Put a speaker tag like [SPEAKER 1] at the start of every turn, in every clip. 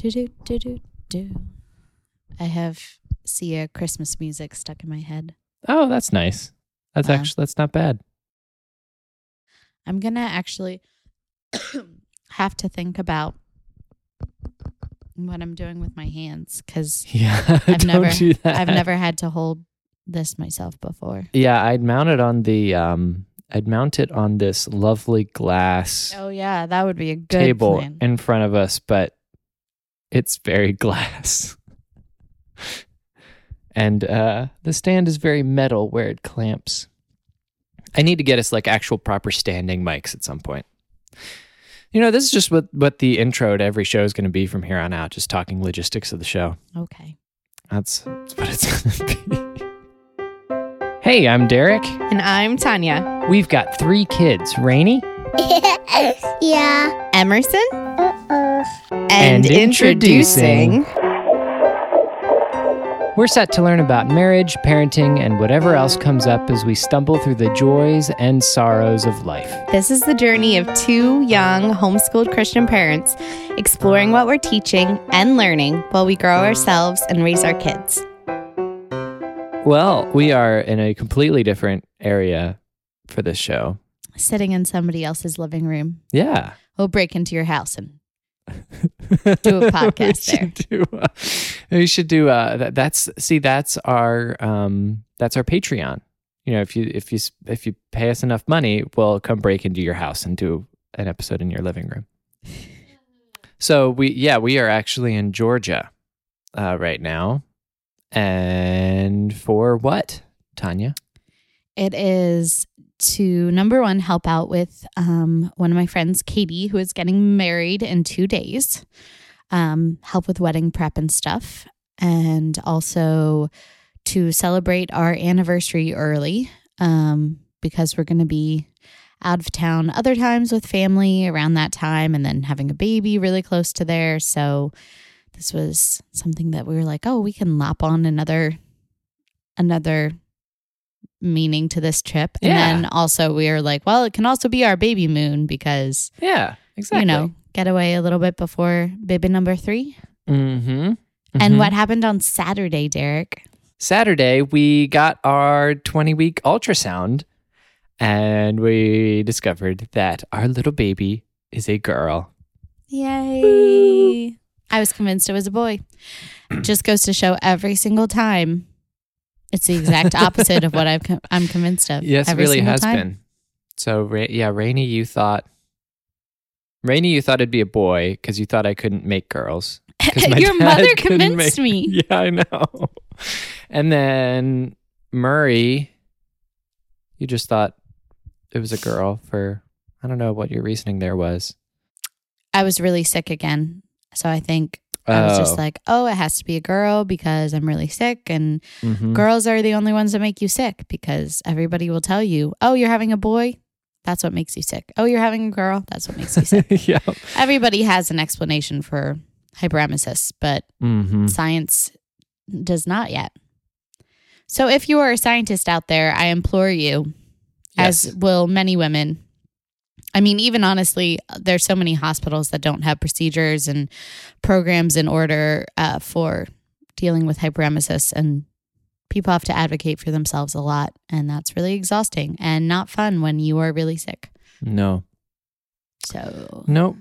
[SPEAKER 1] Do do do do do. I have Sia Christmas music stuck in my head.
[SPEAKER 2] Oh, that's nice. That's
[SPEAKER 1] Wow.
[SPEAKER 2] actually that's not bad.
[SPEAKER 1] I'm gonna actually have to think about what I'm doing with my hands because
[SPEAKER 2] Yeah,
[SPEAKER 1] I've never-. I've never had to hold this myself before.
[SPEAKER 2] Yeah, I'd mount it on the um, I'd mount it on this lovely glass
[SPEAKER 1] Oh yeah, that would be a good
[SPEAKER 2] table
[SPEAKER 1] plan.
[SPEAKER 2] in front of us, but it's very glass. and uh, the stand is very metal where it clamps. I need to get us like actual proper standing mics at some point. You know, this is just what, what the intro to every show is going to be from here on out, just talking logistics of the show.
[SPEAKER 1] Okay.
[SPEAKER 2] That's, that's what it's going to be. hey, I'm Derek.
[SPEAKER 3] And I'm Tanya.
[SPEAKER 2] We've got three kids Rainy,
[SPEAKER 4] yeah.
[SPEAKER 3] Emerson. And,
[SPEAKER 2] And introducing-
[SPEAKER 3] introducing.
[SPEAKER 2] We're set to learn about marriage, parenting, and whatever else comes up as we stumble through the joys and sorrows of life.
[SPEAKER 3] This is the journey of two young homeschooled Christian parents exploring what we're teaching and learning while we grow ourselves and raise our kids.
[SPEAKER 2] Well, we are in a completely different area for this show.
[SPEAKER 1] Sitting in somebody else's living room.
[SPEAKER 2] Yeah.
[SPEAKER 1] We'll break into your house and Do a podcast
[SPEAKER 2] we should do, uh, we should do uh that, that's see that's our um that's our Patreon. You know, if you if you if you pay us enough money, we'll come break into your house and do an episode in your living room. So we yeah, we are actually in Georgia uh right now. And for what, Tanya?
[SPEAKER 1] It is to number one, help out with um, one of my friends, Katie, who is getting married in two days, um, help with wedding prep and stuff. And also to celebrate our anniversary early um, because we're going to be out of town other times with family around that time and then having a baby really close to there. So this was something that we were like, oh, we can lop on another another meaning to this trip. And
[SPEAKER 2] Yeah.
[SPEAKER 1] then also we are like, well, it can also be our baby moon because,
[SPEAKER 2] Yeah, exactly.
[SPEAKER 1] you know, get away a little bit before baby number 3
[SPEAKER 2] Mm-hmm.
[SPEAKER 1] And what happened on Saturday, Derek?
[SPEAKER 2] Saturday, we got our 20 week ultrasound and we discovered that our little baby is a girl.
[SPEAKER 1] Yay. I was convinced it was a boy. Just goes to show every single time it's the exact opposite of what I've com- I'm convinced of.
[SPEAKER 2] Yes, it really has
[SPEAKER 1] time.
[SPEAKER 2] been. So, Ra- yeah, Rainy, you thought. Rainy, you thought it'd be a boy because you thought I couldn't make girls.
[SPEAKER 1] Your mother convinced
[SPEAKER 2] make-
[SPEAKER 1] me.
[SPEAKER 2] Yeah, I know. And then Murray, you just thought it was a girl for, I don't know what your reasoning there was.
[SPEAKER 1] I was really sick again. So I think I was
[SPEAKER 2] Oh.
[SPEAKER 1] just like, oh, it has to be a girl because I'm really sick. And
[SPEAKER 2] Mhm.
[SPEAKER 1] girls are the only ones that make you sick because everybody will tell you, oh, you're having a boy. That's what makes you sick. Oh, you're having a girl. That's what makes you sick.
[SPEAKER 2] yeah.
[SPEAKER 1] Everybody has an explanation for hyperemesis, but
[SPEAKER 2] hmm
[SPEAKER 1] science does not yet. So if you are a scientist out there, I implore you,
[SPEAKER 2] Yes.
[SPEAKER 1] as will many women. I mean, even honestly, there's so many hospitals that don't have procedures and programs in order uh, for dealing with hyperemesis, and people have to advocate for themselves a lot, and that's really exhausting and not fun when you are really sick.
[SPEAKER 2] No.
[SPEAKER 1] So
[SPEAKER 2] Nope.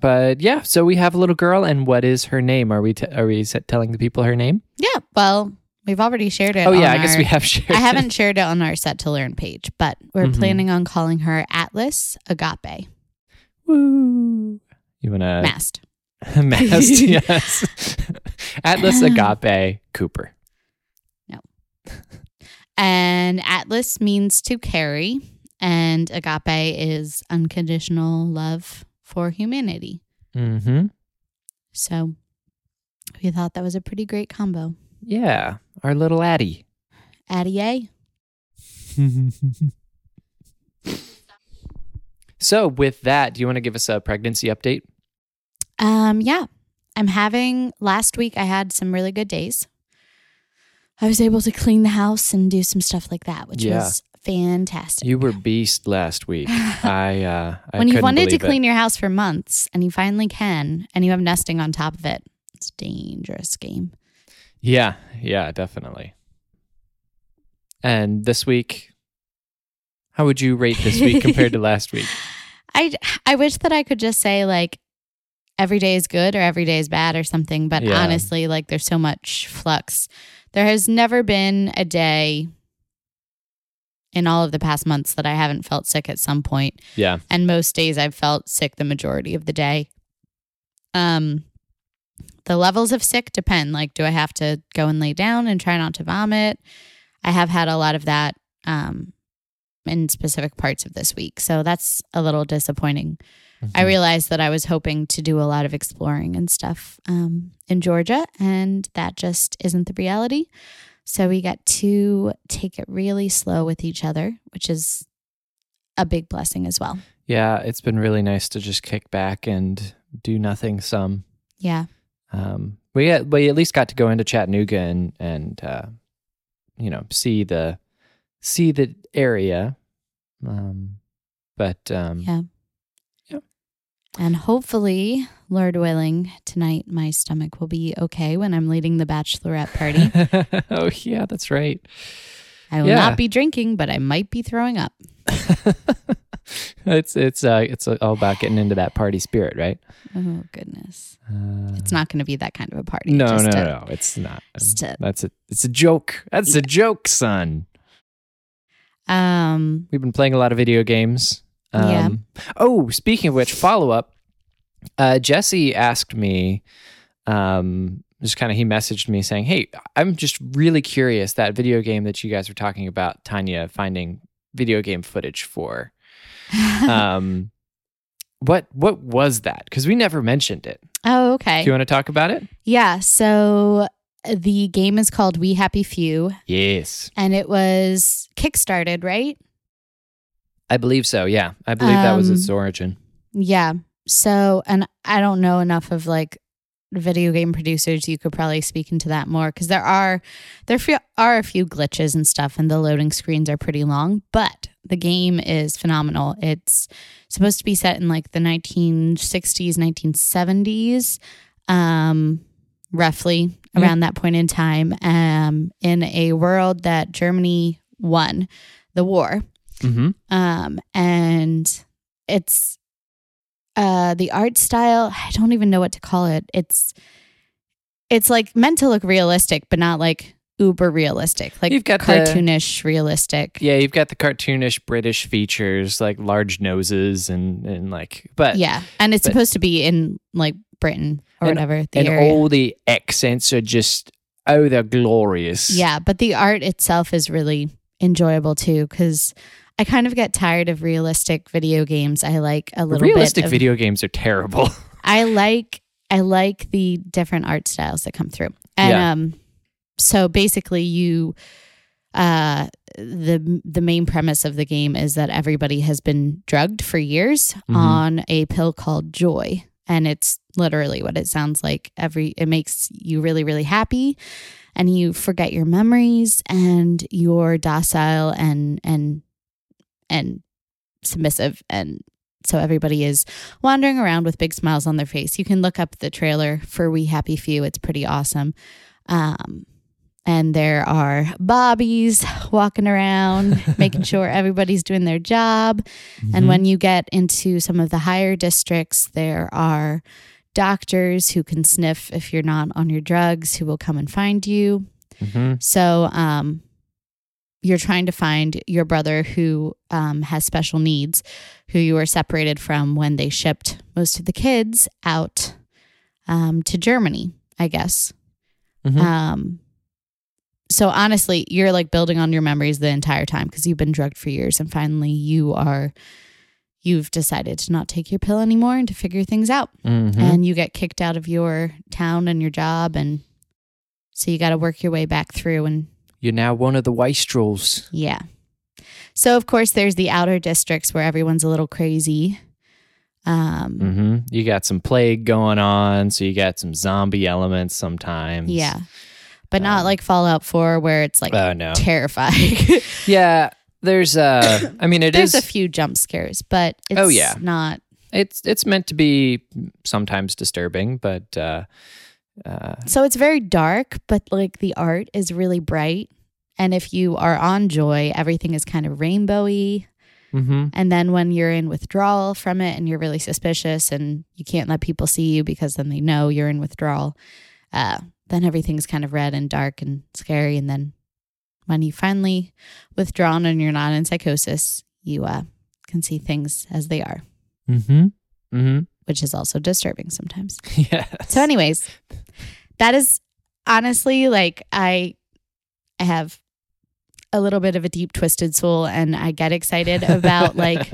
[SPEAKER 2] But yeah, so we have a little girl, and what is her name? Are we t- are we telling the people her name?
[SPEAKER 1] yeah, well, we've already shared it.
[SPEAKER 2] oh yeah, I guess we have shared.
[SPEAKER 1] I
[SPEAKER 2] it.
[SPEAKER 1] haven't shared it on our set to learn page, but we're
[SPEAKER 2] Mhm.
[SPEAKER 1] planning on calling her Atlas Agape
[SPEAKER 2] Woo! You wanna
[SPEAKER 1] Mast.
[SPEAKER 2] Mast, yes. Atlas Agape Cooper. No.
[SPEAKER 1] And Atlas means to carry, and Agape is unconditional love for humanity.
[SPEAKER 2] Mm-hmm.
[SPEAKER 1] So we thought that was a pretty great combo.
[SPEAKER 2] Yeah, our little Addie.
[SPEAKER 1] Addie A.
[SPEAKER 2] so with that, do you want to give us a pregnancy update?
[SPEAKER 1] Um, yeah. I'm having last week I had some really good days. I was able to clean the house and do some stuff like that, which
[SPEAKER 2] Yeah.
[SPEAKER 1] was fantastic.
[SPEAKER 2] You were beast last week. I uh I
[SPEAKER 1] when you wanted to
[SPEAKER 2] it.
[SPEAKER 1] clean your house for months and you finally can, and you have nesting on top of it, it's a dangerous game.
[SPEAKER 2] Yeah, yeah, definitely. And this week, how would you rate this week compared to last week?
[SPEAKER 1] I I wish that I could just say like every day is good or every day is bad or something, but
[SPEAKER 2] Yeah.
[SPEAKER 1] honestly, like there's so much flux. There has never been a day in all of the past months that I haven't felt sick at some point,
[SPEAKER 2] Yeah.
[SPEAKER 1] and most days I've felt sick the majority of the day. Um the levels of sick depend. Like, do I have to go and lay down and try not to vomit? I have had a lot of that um, in specific parts of this week. So that's a little disappointing. I
[SPEAKER 2] Mhm.
[SPEAKER 1] realized that I was hoping to do a lot of exploring and stuff um, in Georgia, and that just isn't the reality. So we got to take it really slow with each other, which is a big blessing as well.
[SPEAKER 2] Yeah, it's been really nice to just kick back and do nothing some.
[SPEAKER 1] Yeah.
[SPEAKER 2] Um we had, we at least got to go into Chattanooga and and uh you know, see the see the area. Um but um
[SPEAKER 1] Yeah.
[SPEAKER 2] Yep.
[SPEAKER 1] And hopefully, Lord willing, tonight my stomach will be okay when I'm leading the bachelorette party.
[SPEAKER 2] oh yeah, that's right.
[SPEAKER 1] I will
[SPEAKER 2] Yeah.
[SPEAKER 1] not be drinking, but I might be throwing up.
[SPEAKER 2] it's it's uh it's all about getting into that party spirit, right?
[SPEAKER 1] Oh, goodness.
[SPEAKER 2] Uh,
[SPEAKER 1] It's not going to be that kind of a party.
[SPEAKER 2] no, no,
[SPEAKER 1] to-
[SPEAKER 2] no, it's not.
[SPEAKER 1] to-
[SPEAKER 2] That's a it's a joke. That's a joke, son.
[SPEAKER 1] Um,
[SPEAKER 2] We've been playing a lot of video games. Um,
[SPEAKER 1] Yeah.
[SPEAKER 2] Oh, speaking of which, follow up. Uh, Jesse asked me, um, just kind of, he messaged me saying, Hey, I'm just really curious that video game that you guys were talking about, Tanya, finding video game footage for. Um, what what was that? Because we never mentioned it.
[SPEAKER 1] oh, okay.
[SPEAKER 2] Do you want to talk about it?
[SPEAKER 1] Yeah. So the game is called We Happy Few,
[SPEAKER 2] Yes,
[SPEAKER 1] and it was kickstarted, right?
[SPEAKER 2] I believe so. Yeah, I believe that was
[SPEAKER 1] Um,
[SPEAKER 2] its origin.
[SPEAKER 1] Yeah. So, and I don't know enough of like video game producers. You could probably speak into that more because there are there are a few glitches and stuff, and the loading screens are pretty long. But the game is phenomenal. It's supposed to be set in like the 1960s, 1970s, um, roughly
[SPEAKER 2] Yeah.
[SPEAKER 1] around that point in time, um, in a world that Germany won the war
[SPEAKER 2] Mm-hmm.
[SPEAKER 1] um, and it's uh, the art style. I don't even know what to call it. It's it's like meant to look realistic, but not like uber realistic, like
[SPEAKER 2] You've got the-
[SPEAKER 1] cartoonish realistic.
[SPEAKER 2] Yeah, you've got the cartoonish British features like large noses and and like, but
[SPEAKER 1] yeah, and it's
[SPEAKER 2] but-
[SPEAKER 1] supposed to be in like Britain or
[SPEAKER 2] And-
[SPEAKER 1] whatever the
[SPEAKER 2] and
[SPEAKER 1] area.
[SPEAKER 2] all the accents are just oh, they're glorious.
[SPEAKER 1] Yeah, but the art itself is really enjoyable too because I kind of get tired of realistic video games. I like a little
[SPEAKER 2] realistic
[SPEAKER 1] bit of, Realistic
[SPEAKER 2] video games are terrible.
[SPEAKER 1] I like I like the different art styles that come through. And
[SPEAKER 2] Yeah.
[SPEAKER 1] um so basically you uh the the main premise of the game is that everybody has been drugged for years
[SPEAKER 2] Mhm.
[SPEAKER 1] on a pill called joy and it's literally what it sounds like every it makes you really really happy and you forget your memories and you're docile and and and submissive and so everybody is wandering around with big smiles on their face. You can look up the trailer for We Happy Few. It's pretty awesome. Um, and there are bobbies walking around, making sure everybody's doing their job. And
[SPEAKER 2] Mhm.
[SPEAKER 1] when you get into some of the higher districts, there are doctors who can sniff if you're not on your drugs, who will come and find you.
[SPEAKER 2] Mhm.
[SPEAKER 1] So, um, you're trying to find your brother who um, has special needs, who you were separated from when they shipped most of the kids out um, to Germany, I guess.
[SPEAKER 2] Mhm.
[SPEAKER 1] So honestly, you're like building on your memories the entire time because you've been drugged for years, and finally you are. You've decided to not take your pill anymore and to figure things out
[SPEAKER 2] Mhm.
[SPEAKER 1] and you get kicked out of your town and your job and so you got to work your way back through and
[SPEAKER 2] You're now one of the wastrels.
[SPEAKER 1] yeah so of course there's the outer districts where everyone's a little crazy um
[SPEAKER 2] hmm You got some plague going on, so you got some zombie elements sometimes.
[SPEAKER 1] yeah but not
[SPEAKER 2] Um,
[SPEAKER 1] like fallout 4 where it's like
[SPEAKER 2] Oh no.
[SPEAKER 1] terrifying
[SPEAKER 2] Yeah, There's uh I mean it
[SPEAKER 1] There's
[SPEAKER 2] is
[SPEAKER 1] a few jump scares, but it's
[SPEAKER 2] Oh, yeah.
[SPEAKER 1] not.
[SPEAKER 2] it's it's meant to be sometimes disturbing, but uh uh
[SPEAKER 1] So it's very dark, but like the art is really bright. And if you are on joy, everything is kind of rainbowy.
[SPEAKER 2] mhm.
[SPEAKER 1] And then when you're in withdrawal from it and you're really suspicious and you can't let people see you because then they know you're in withdrawal, uh, then everything's kind of red and dark and scary. And then when you finally withdrawn and you're not in psychosis, you uh, can see things as they are,
[SPEAKER 2] Mhm. Mhm.
[SPEAKER 1] which is also disturbing sometimes.
[SPEAKER 2] Yes.
[SPEAKER 1] So, anyways, that is honestly like I, I have a little bit of a deep twisted soul, and I get excited about like,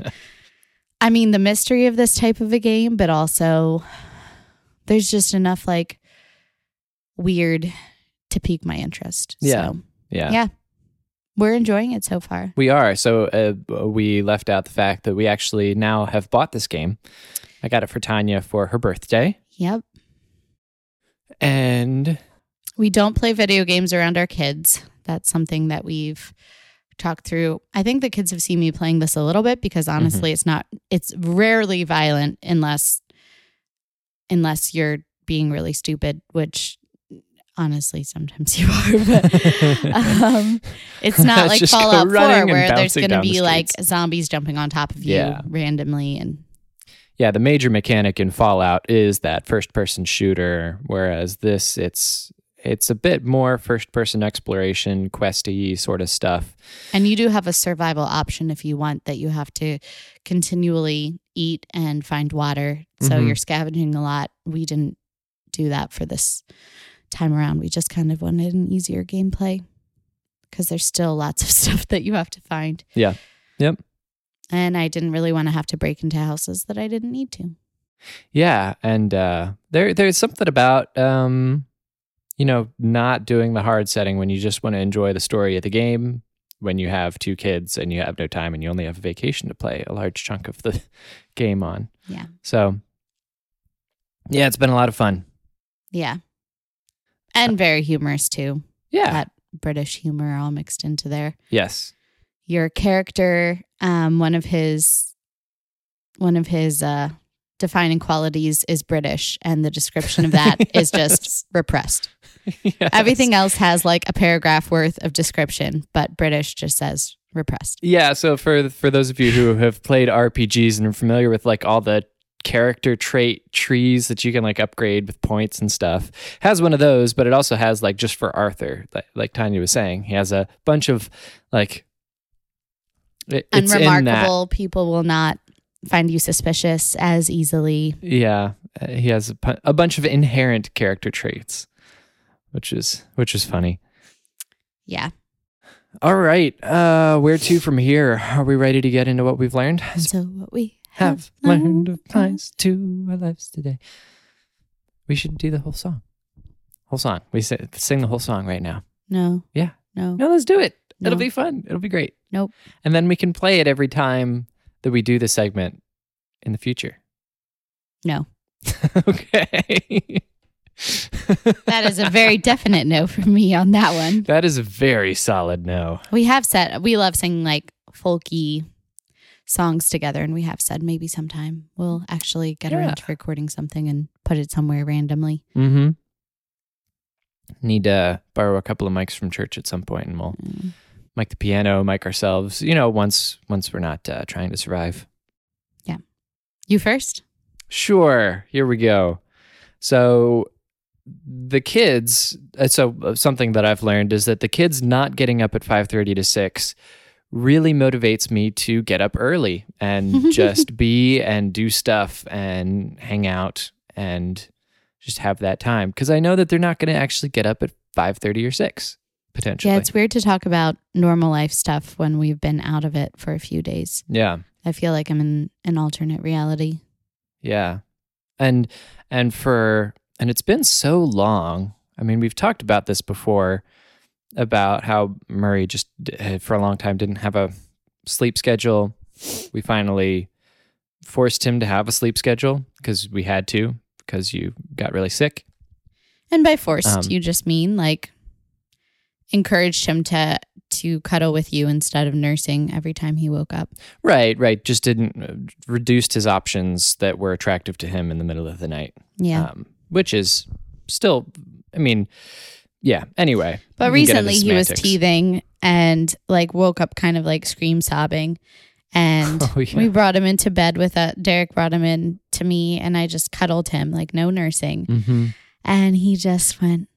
[SPEAKER 1] I mean, the mystery of this type of a game, but also there's just enough like weird to pique my interest.
[SPEAKER 2] Yeah.
[SPEAKER 1] So,
[SPEAKER 2] yeah.
[SPEAKER 1] yeah. we're enjoying it so far.
[SPEAKER 2] We are. So uh, we left out the fact that we actually now have bought this game. I got it for Tanya for her birthday.
[SPEAKER 1] Yep.
[SPEAKER 2] And
[SPEAKER 1] We don't play video games around our kids. That's something that we've talked through. I think the kids have seen me playing this a little bit because honestly it's not it's rarely violent unless unless you're being really stupid, which honestly sometimes you are, but um, it's not like Fallout 4 where there's going to
[SPEAKER 2] down the
[SPEAKER 1] be like zombies jumping on top of you
[SPEAKER 2] Yeah.
[SPEAKER 1] randomly and
[SPEAKER 2] yeah, the major mechanic in Fallout is that first person shooter, whereas this it's it's a bit more first person exploration, questy sort of stuff.
[SPEAKER 1] And you do have a survival option if you want that you have to continually eat and find water. So
[SPEAKER 2] Mhm.
[SPEAKER 1] you're scavenging a lot. We didn't do that for this time around. We just kind of wanted an easier gameplay because there's still lots of stuff that you have to find.
[SPEAKER 2] Yeah. Yep.
[SPEAKER 1] And I didn't really want to have to break into houses that I didn't need to.
[SPEAKER 2] Yeah, and uh, there there's something about um, you know not doing the hard setting when you just want to enjoy the story of the game. When you have two kids and you have no time and you only have a vacation to play a large chunk of the game on.
[SPEAKER 1] Yeah.
[SPEAKER 2] So, yeah, it's been a lot of fun.
[SPEAKER 1] Yeah. And very humorous too.
[SPEAKER 2] Yeah.
[SPEAKER 1] That British humor all mixed into there.
[SPEAKER 2] yes.
[SPEAKER 1] your character um one of his one of his uh defining qualities is british and the description of that is just repressed
[SPEAKER 2] Yes.
[SPEAKER 1] everything else has like a paragraph worth of description but british just says repressed
[SPEAKER 2] Yeah, so for for those of you who have played RPGs and are familiar with like all the character trait trees that you can like upgrade with points and stuff, has one of those, but it also has like just for Arthur, like, like Tanya was saying, he has a bunch of like it- it's in that-
[SPEAKER 1] unremarkable people will not find you suspicious as easily
[SPEAKER 2] Yeah, uh, he has a, a bunch of inherent character traits, which is which is funny.
[SPEAKER 1] yeah
[SPEAKER 2] All right, uh, where to from here? Are we ready to get into what we've learned?
[SPEAKER 1] so what we
[SPEAKER 2] have learned applies to our lives today. We should do the whole song. Whole song. We sing, sing the whole song right now.
[SPEAKER 1] no
[SPEAKER 2] Yeah.
[SPEAKER 1] no
[SPEAKER 2] No, let's do it. It'll be fun. It'll be great.
[SPEAKER 1] Nope.
[SPEAKER 2] And then we can play it every time that we do the segment in the future.
[SPEAKER 1] no
[SPEAKER 2] okay.
[SPEAKER 1] that is a very definite no from me on that one
[SPEAKER 2] That is a very solid no.
[SPEAKER 1] We have said we love singing like folky songs together, and we have said maybe sometime we'll actually get
[SPEAKER 2] Yeah.
[SPEAKER 1] around to recording something and put it somewhere randomly.
[SPEAKER 2] Mm-hmm. Need to borrow a couple of mics from church at some point, and we'll
[SPEAKER 1] Mm.
[SPEAKER 2] mic the piano, mic ourselves. You know, once once we're not uh, trying to survive. Yeah.
[SPEAKER 1] You first.
[SPEAKER 2] Sure. Here we go. So the kids. uh, So uh, something that I've learned is that the kids not getting up at five thirty to six really motivates me to get up early and just be and do stuff and hang out and just have that time because I know that they're not going to actually get up at five thirty or six potentially.
[SPEAKER 1] Yeah, it's weird to talk about normal life stuff when we've been out of it for a few days.
[SPEAKER 2] yeah.
[SPEAKER 1] I feel like I'm in an alternate reality.
[SPEAKER 2] Yeah. And and for and it's been so long. I mean, we've talked about this before about how Murray just for a long time didn't have a sleep schedule. We finally forced him to have a sleep schedule because we had to because you got really sick.
[SPEAKER 1] And by forced,
[SPEAKER 2] Um,
[SPEAKER 1] you just mean like encouraged him to to cuddle with you instead of nursing every time he woke up.
[SPEAKER 2] Right, right. Just didn't uh, reduced his options that were attractive to him in the middle of the night.
[SPEAKER 1] Yeah.
[SPEAKER 2] Um, which is still, I mean, yeah. Anyway,
[SPEAKER 1] but
[SPEAKER 2] we can get into
[SPEAKER 1] recently he was teething and like woke up kind of like scream sobbing. And
[SPEAKER 2] Oh, yeah.
[SPEAKER 1] we brought him into bed with a Derek brought him in to me and I just cuddled him like no nursing.
[SPEAKER 2] Mhm.
[SPEAKER 1] And he just went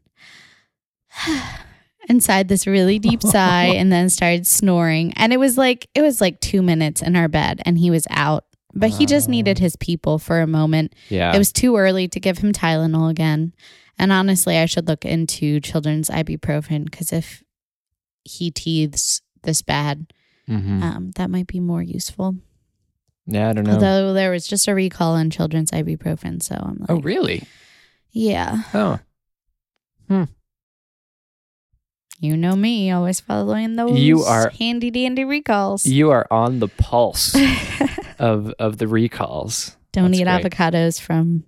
[SPEAKER 1] inside this really deep sigh and then started snoring. And it was like it was like two minutes in our bed and he was out. But he just
[SPEAKER 2] Oh.
[SPEAKER 1] needed his people for a moment.
[SPEAKER 2] Yeah.
[SPEAKER 1] It was too early to give him Tylenol again. And honestly, I should look into children's ibuprofen because if he teethes this bad,
[SPEAKER 2] Mhm.
[SPEAKER 1] um, that might be more useful.
[SPEAKER 2] yeah, I don't know.
[SPEAKER 1] Although there was just a recall on children's ibuprofen, so I'm like,
[SPEAKER 2] oh, really?
[SPEAKER 1] yeah,
[SPEAKER 2] Oh, Hmm.
[SPEAKER 1] you know me, always following those
[SPEAKER 2] You are-
[SPEAKER 1] handy dandy recalls.
[SPEAKER 2] you are on the pulse of of the recalls.
[SPEAKER 1] Don't
[SPEAKER 2] That's
[SPEAKER 1] eat
[SPEAKER 2] great.
[SPEAKER 1] avocados from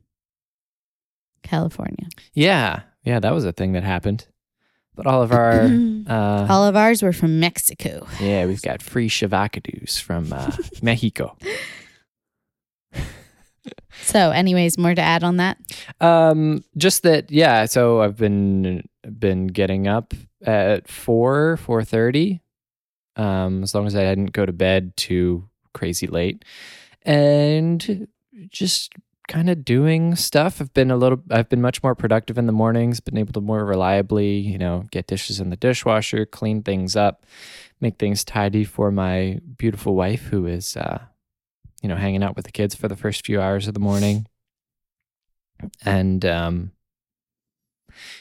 [SPEAKER 1] California.
[SPEAKER 2] Yeah, yeah, that was a thing that happened. But all of our, uh,
[SPEAKER 1] All of ours were from Mexico.
[SPEAKER 2] yeah, we've got free shavakadoos from uh, Mexico.
[SPEAKER 1] So, anyways, more to add on that.
[SPEAKER 2] Um, just that, yeah. So I've been been getting up at four four thirty. Um, as long as I didn't go to bed too crazy late, and just kind of doing stuff. I've been a little. I've been much more productive in the mornings. Been able to more reliably, you know, get dishes in the dishwasher, clean things up, make things tidy for my beautiful wife, who is, uh, you know, hanging out with the kids for the first few hours of the morning and um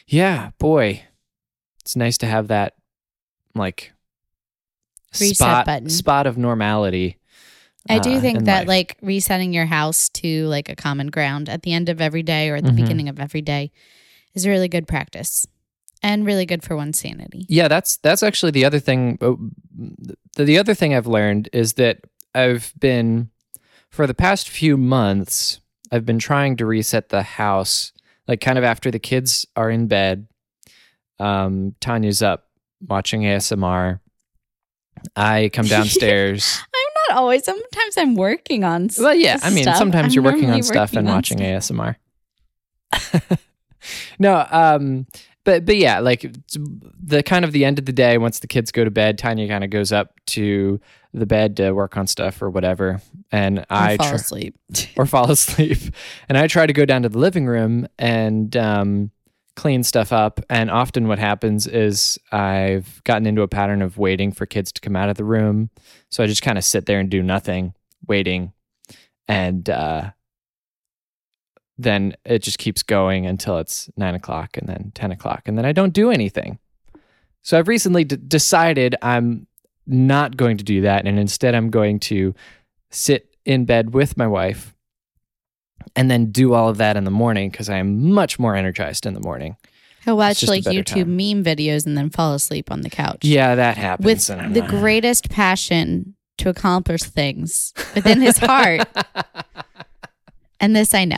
[SPEAKER 2] yeah boy it's nice to have that like
[SPEAKER 1] Reset
[SPEAKER 2] spot
[SPEAKER 1] button.
[SPEAKER 2] spot of normality
[SPEAKER 1] I do
[SPEAKER 2] uh,
[SPEAKER 1] think that
[SPEAKER 2] life.
[SPEAKER 1] like resetting your house to like a common ground at the end of every day or at the
[SPEAKER 2] Mhm.
[SPEAKER 1] beginning of every day is a really good practice and really good for one's sanity.
[SPEAKER 2] yeah that's that's actually the other thing uh, the, the other thing i've learned is that i've been for the past few months i've been trying to reset the house like kind of after the kids are in bed um tanya's up watching asmr i come downstairs
[SPEAKER 1] not always. Sometimes I'm working on.
[SPEAKER 2] Well, yeah. I mean,
[SPEAKER 1] stuff.
[SPEAKER 2] sometimes
[SPEAKER 1] I'm
[SPEAKER 2] you're working on
[SPEAKER 1] normally
[SPEAKER 2] stuff and
[SPEAKER 1] on
[SPEAKER 2] watching
[SPEAKER 1] stuff.
[SPEAKER 2] ASMR. no, um, but but yeah, like it's the kind of the end of the day once the kids go to bed, Tanya kind of goes up to the bed to work on stuff or whatever, and I
[SPEAKER 1] I fall
[SPEAKER 2] tr-
[SPEAKER 1] asleep.
[SPEAKER 2] or fall asleep, and I try to go down to the living room and um, clean stuff up. And often, what happens is I've gotten into a pattern of waiting for kids to come out of the room, so I just kind of sit there and do nothing, waiting, and uh, then it just keeps going until it's nine o'clock, and then ten o'clock, and then I don't do anything. So I've recently d- decided I'm not going to do that, and instead I'm going to sit in bed with my wife and then do all of that in the morning because I am much more energized in the morning.
[SPEAKER 1] He'll watch like YouTube
[SPEAKER 2] time.
[SPEAKER 1] meme videos and then fall asleep on the couch.
[SPEAKER 2] Yeah, that happens.
[SPEAKER 1] with the
[SPEAKER 2] like-
[SPEAKER 1] greatest passion to accomplish things within his heart. And this I know.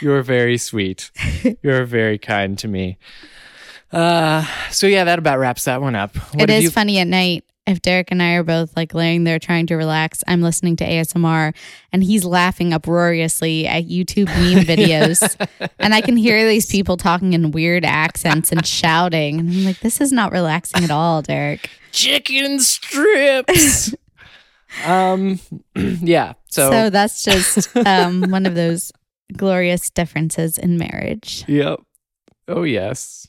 [SPEAKER 2] You're very sweet. You're very kind to me. Uh, so yeah, that about wraps that one up. What
[SPEAKER 1] it is
[SPEAKER 2] you-
[SPEAKER 1] funny at night if Derek and I are both like laying there trying to relax. I'm listening to ASMR and he's laughing uproariously at YouTube meme videos. and I can hear these people talking in weird accents and shouting. And I'm like, this is not relaxing at all, Derek.
[SPEAKER 2] chicken strips. um, yeah. So,
[SPEAKER 1] So, that's just um, one of those glorious differences in marriage.
[SPEAKER 2] yep. Oh yes.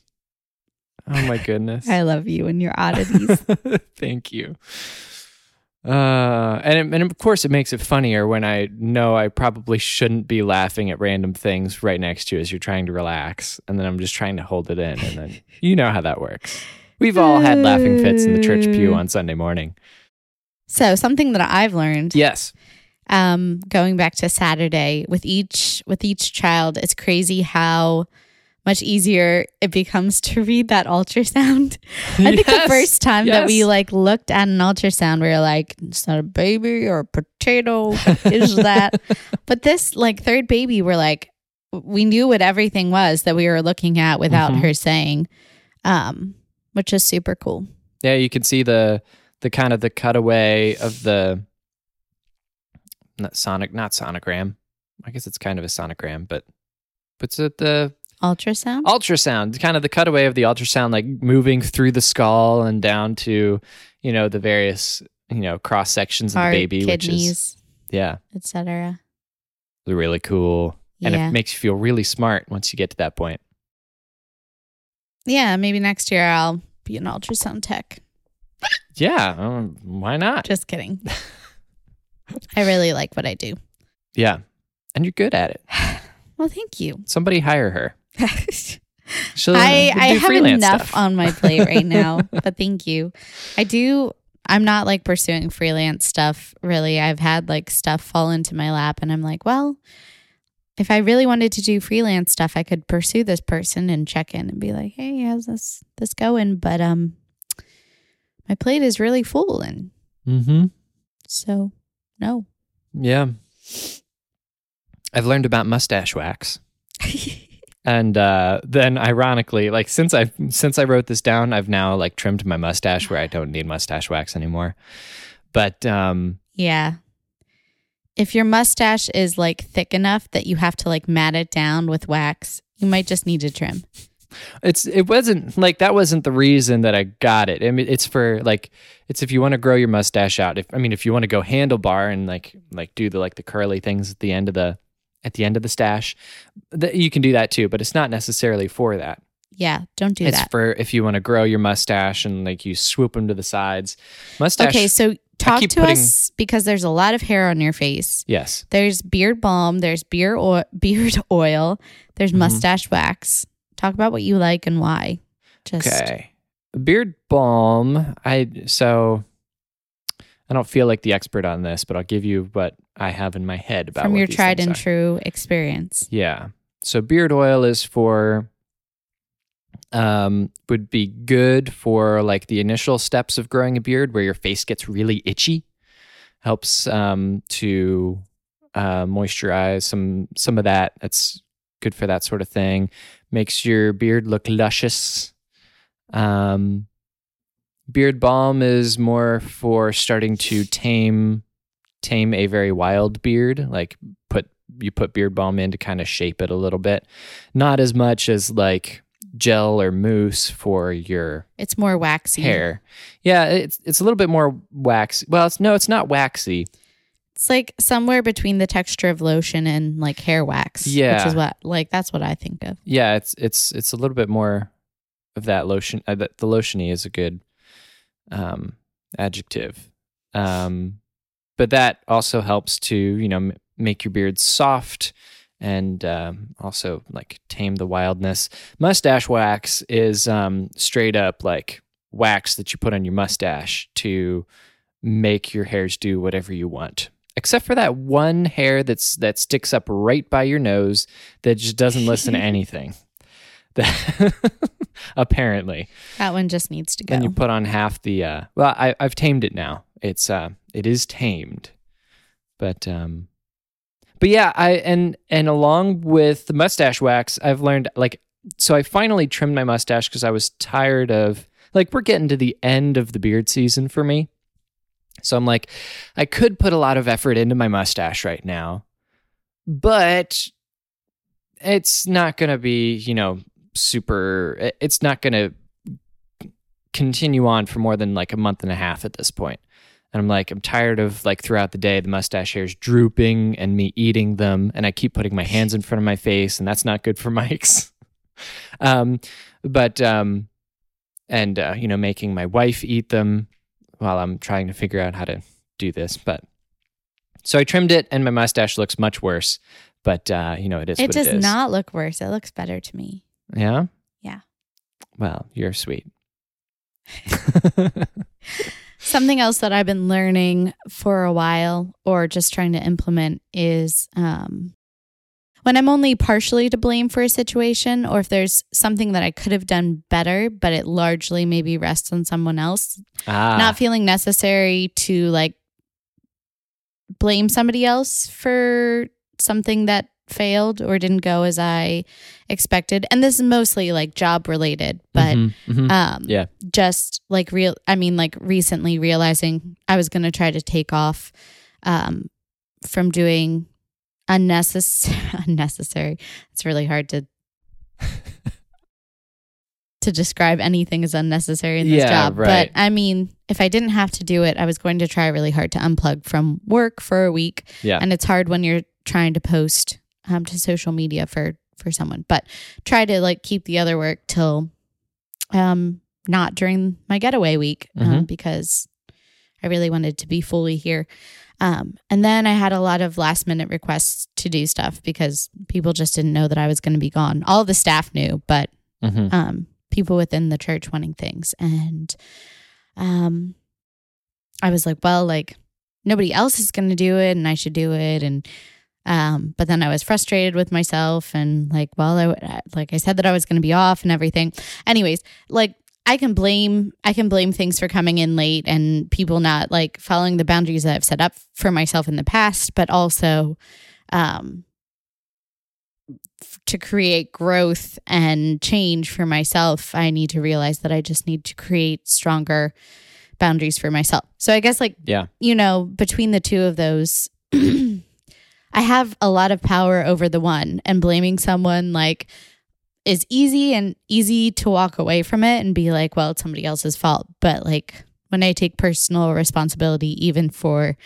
[SPEAKER 2] Oh my goodness.
[SPEAKER 1] I love you and your oddities.
[SPEAKER 2] Thank you. Uh, and it, and of course, it makes it funnier when I know I probably shouldn't be laughing at random things right next to you as you're trying to relax, and then I'm just trying to hold it in, and then you know how that works. We've all had laughing fits in the church pew on Sunday morning.
[SPEAKER 1] so, something that I've learned
[SPEAKER 2] Yes.
[SPEAKER 1] um going back to saturday with each with each child it's crazy how much easier it becomes to read that ultrasound i think the first time that we like looked at an ultrasound we were like it's not a baby or a potato what is that but this like third baby we're like we knew what everything was that we were looking at without
[SPEAKER 2] Mhm.
[SPEAKER 1] her saying um which is super cool.
[SPEAKER 2] Yeah, you can see the the kind of the cutaway of the not sonic not sonogram. I guess it's kind of a sonogram, but what's it at the
[SPEAKER 1] Ultrasound?
[SPEAKER 2] ultrasound, kind of the cutaway of the ultrasound, like moving through the skull and down to, you know, the various, you know, cross sections of
[SPEAKER 1] Heart,
[SPEAKER 2] the baby, which is
[SPEAKER 1] kidneys,
[SPEAKER 2] yeah,
[SPEAKER 1] etc.
[SPEAKER 2] It's really cool. And
[SPEAKER 1] Yeah.
[SPEAKER 2] it makes you feel really smart once you get to that point.
[SPEAKER 1] yeah, maybe next year I'll be an ultrasound tech.
[SPEAKER 2] Yeah, um, why not?
[SPEAKER 1] Just kidding. I really like what I do.
[SPEAKER 2] yeah, and you're good at it.
[SPEAKER 1] Well, thank you.
[SPEAKER 2] Somebody hire her. She'll
[SPEAKER 1] I, I have enough
[SPEAKER 2] stuff.
[SPEAKER 1] on my plate right now, but thank you. I do. I'm not like pursuing freelance stuff really. I've had like stuff fall into my lap, and I'm like, well, if I really wanted to do freelance stuff, I could pursue this person and check in and be like, hey, how's this this going? But um, my plate is really full, and
[SPEAKER 2] Mm-hmm.
[SPEAKER 1] so no.
[SPEAKER 2] Yeah. I've learned about mustache wax. And uh, then ironically, like since I since I wrote this down, I've now like trimmed my mustache where I don't need mustache wax anymore. But um
[SPEAKER 1] Yeah. If your mustache is like thick enough that you have to like mat it down with wax, you might just need to trim.
[SPEAKER 2] it's it wasn't like that wasn't the reason that I got it. I mean it's for like it's if you want to grow your mustache out. If I mean if you want to go handlebar and like like do the like the curly things at the end of the at the end of the stash, that you can do that too, but it's not necessarily for that.
[SPEAKER 1] Yeah, don't do
[SPEAKER 2] it's
[SPEAKER 1] that.
[SPEAKER 2] for if you want to grow your mustache and like you swoop them to the sides. Mustache.
[SPEAKER 1] Okay, so talk to
[SPEAKER 2] putting-
[SPEAKER 1] us because there's a lot of hair on your face.
[SPEAKER 2] yes.
[SPEAKER 1] There's beard balm, there's beard oil, beard oil, there's
[SPEAKER 2] Mhm.
[SPEAKER 1] mustache wax. Talk about what you like and why. Just
[SPEAKER 2] Okay. Beard balm. I so I don't feel like the expert on this, but I'll give you what I have in my head about
[SPEAKER 1] from your tried and
[SPEAKER 2] are.
[SPEAKER 1] true experience.
[SPEAKER 2] Yeah. So beard oil is for um would be good for like the initial steps of growing a beard where your face gets really itchy. Helps um to uh moisturize some some of that. That's good for that sort of thing. Makes your beard look luscious. Um beard balm is more for starting to tame tame a very wild beard, like put you put beard balm in to kind of shape it a little bit. Not as much as like gel or mousse for your
[SPEAKER 1] It's more waxy.
[SPEAKER 2] hair. Yeah, it's it's a little bit more wax. Well, it's no, it's not waxy.
[SPEAKER 1] It's like somewhere between the texture of lotion and like hair wax.
[SPEAKER 2] Yeah.
[SPEAKER 1] Which is what like that's what I think of.
[SPEAKER 2] Yeah, it's it's it's a little bit more of that lotion. Uh, the, the lotiony is a good um, adjective, um, but that also helps to you know m- make your beard soft and um, also like tame the wildness. Mustache wax is um, straight up like wax that you put on your mustache to make your hairs do whatever you want. Except for that one hair that's that sticks up right by your nose that just doesn't listen to anything. That apparently.
[SPEAKER 1] That one just needs to go.
[SPEAKER 2] Then you put on half the uh well, I, I've tamed it now. It's uh it is tamed. But um but yeah, I and and along with the mustache wax, I've learned like so I finally trimmed my mustache because I was tired of like we're getting to the end of the beard season for me. So I'm like, I could put a lot of effort into my mustache right now, but it's not gonna be, you know, super it's not gonna continue on for more than like a month and a half at this. And I'm like, I'm tired of like throughout the day, the mustache hairs drooping and me eating them. And I keep putting my hands in front of my face, and that's not good for mics. um, but, um, and, uh, you know, making my wife eat them while I'm trying to figure out how to do this. But so I trimmed it, and my mustache looks much worse. But, uh, you know, it is
[SPEAKER 1] it does
[SPEAKER 2] it
[SPEAKER 1] not look worse. It looks better to me.
[SPEAKER 2] Yeah?
[SPEAKER 1] Yeah.
[SPEAKER 2] Well, you're sweet.
[SPEAKER 1] Something else that I've been learning for a while or just trying to implement is um, when I'm only partially to blame for a situation or if there's something that I could have done better, but it largely maybe rests on someone else,
[SPEAKER 2] ah,
[SPEAKER 1] not feeling necessary to like blame somebody else for something that failed or didn't go as I expected. And this is mostly like job related, but
[SPEAKER 2] Mhm, mhm.
[SPEAKER 1] um
[SPEAKER 2] Yeah.
[SPEAKER 1] just like real I mean like recently realizing I was going to try to take off um from doing unnecessary unnecessary. It's really hard to to describe anything as unnecessary in this
[SPEAKER 2] Yeah,
[SPEAKER 1] job.
[SPEAKER 2] right.
[SPEAKER 1] But I mean, if I didn't have to do it, I was going to try really hard to unplug from work for a week.
[SPEAKER 2] Yeah.
[SPEAKER 1] And it's hard when you're trying to post um, to social media for for someone. But try to like keep the other work till um not during my getaway week um,
[SPEAKER 2] Mhm.
[SPEAKER 1] because I really wanted to be fully here. Um, and then I had a lot of last minute requests to do stuff because people just didn't know that I was going to be gone. All the staff knew, but
[SPEAKER 2] Mhm.
[SPEAKER 1] um, people within the church wanting things. And um, I was like, well, like nobody else is going to do it and I should do it. And um, but then I was frustrated with myself and like, well, I, like I said that I was going to be off and everything. Anyways, like I can blame I can blame things for coming in late and people not like following the boundaries that I've set up for myself in the past, but also um to create growth and change for myself, I need to realize that I just need to create stronger boundaries for myself. So I guess like
[SPEAKER 2] Yeah.
[SPEAKER 1] you know, between the two of those I have a lot of power over the one and blaming someone like is easy and easy to walk away from it and be like, well, it's somebody else's fault. But like when I take personal responsibility, even for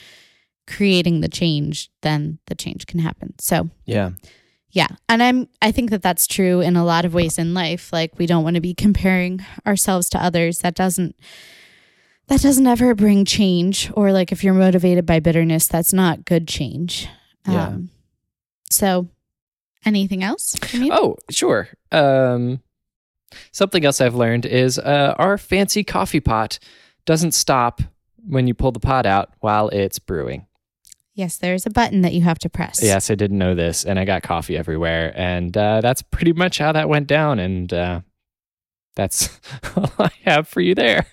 [SPEAKER 1] creating the change, then the change can happen. So
[SPEAKER 2] Yeah.
[SPEAKER 1] yeah, and I'm I think that that's true in a lot of ways in life. Like we don't want to be comparing ourselves to others. That doesn't that doesn't ever bring change. Or like if you're motivated by bitterness, that's not good change.
[SPEAKER 2] Yeah.
[SPEAKER 1] Um, so, anything else?
[SPEAKER 2] Oh, sure. Um, something else I've learned is uh, our fancy coffee pot doesn't stop when you pull the pot out while it's brewing.
[SPEAKER 1] Yes, there's a button that you have to press.
[SPEAKER 2] Yes, I didn't know this, and I got coffee everywhere, and uh, that's pretty much how that went down. And uh, that's all I have for you there.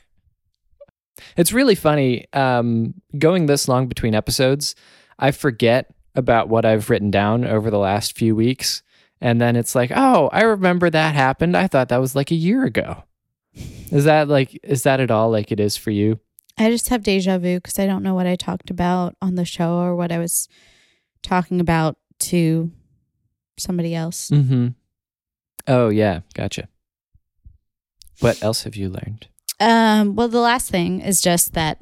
[SPEAKER 2] It's really funny um, going this long between episodes. I forget about what I've written down over the last few weeks, and then it's like, oh, I remember that happened. I thought that was like a year ago. Is that like is that at all like it is for you?
[SPEAKER 1] I just have deja vu because I don't know what I talked about on the show or what I was talking about to somebody else.
[SPEAKER 2] Mm-hmm. Oh yeah, gotcha. What else have you learned?
[SPEAKER 1] Um, well, the last thing is just that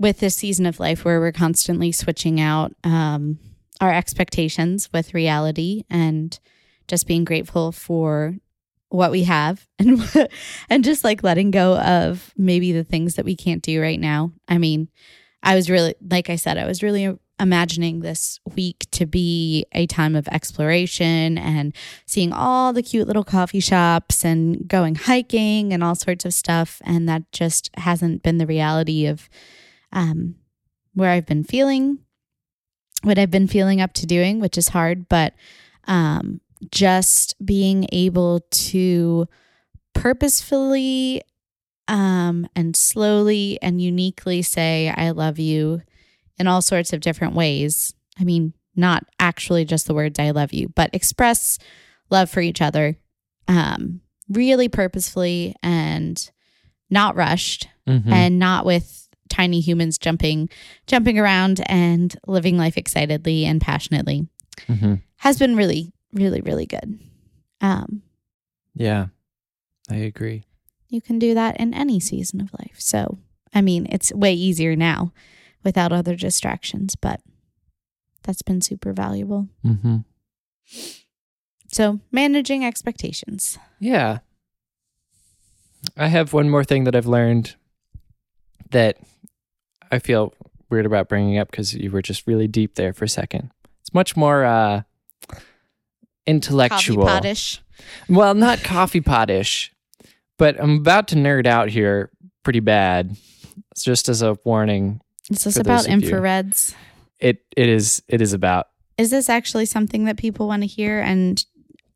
[SPEAKER 1] with this season of life where we're constantly switching out um, our expectations with reality and just being grateful for what we have and and just like letting go of maybe the things that we can't do right now. I mean, I was really like I said, I was really imagining this week to be a time of exploration and seeing all the cute little coffee shops and going hiking and all sorts of stuff and that just hasn't been the reality of um where I've been feeling what I've been feeling up to doing, which is hard, but um just being able to purposefully um, and slowly and uniquely say, I love you in all sorts of different ways. I mean, not actually just the words, I love you, but express love for each other um, really purposefully and not rushed
[SPEAKER 2] Mm-hmm.
[SPEAKER 1] and not with tiny humans jumping jumping around and living life excitedly and passionately
[SPEAKER 2] mm-hmm.
[SPEAKER 1] has been really really really good um
[SPEAKER 2] Yeah, I agree.
[SPEAKER 1] you can do that in any season of life so i mean it's way easier now without other distractions but that's been super valuable
[SPEAKER 2] Mm-hmm.
[SPEAKER 1] so managing expectations
[SPEAKER 2] Yeah. I have one more thing that I've learned that I feel weird about bringing up because you were just really deep there for a second. It's much more uh, intellectual.
[SPEAKER 1] coffee potish
[SPEAKER 2] Well, not coffee potish, but I'm about to nerd out here pretty bad. It's just as a warning.
[SPEAKER 1] is this about
[SPEAKER 2] of you.
[SPEAKER 1] infrareds
[SPEAKER 2] It it is it is about
[SPEAKER 1] is this actually something that people want to hear and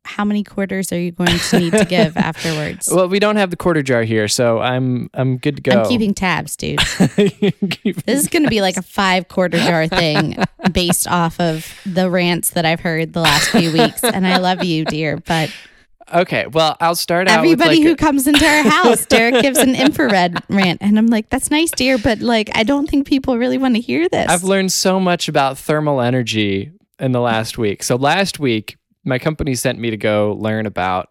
[SPEAKER 1] how many quarters are you going to need to give afterwards?
[SPEAKER 2] Well, we don't have the quarter jar here, so I'm I'm good to go.
[SPEAKER 1] I'm keeping tabs, dude. This is going to be like a five quarter jar thing based off of the rants that I've heard the last few weeks. And I love you, dear. But
[SPEAKER 2] okay. Well, I'll start out.
[SPEAKER 1] everybody
[SPEAKER 2] with
[SPEAKER 1] who
[SPEAKER 2] like
[SPEAKER 1] comes into our house, Derek gives an infrared rant. And I'm like, that's nice, dear. But like, I don't think people really want to hear this.
[SPEAKER 2] I've learned so much about thermal energy in the last week. So last week, my company sent me to go learn about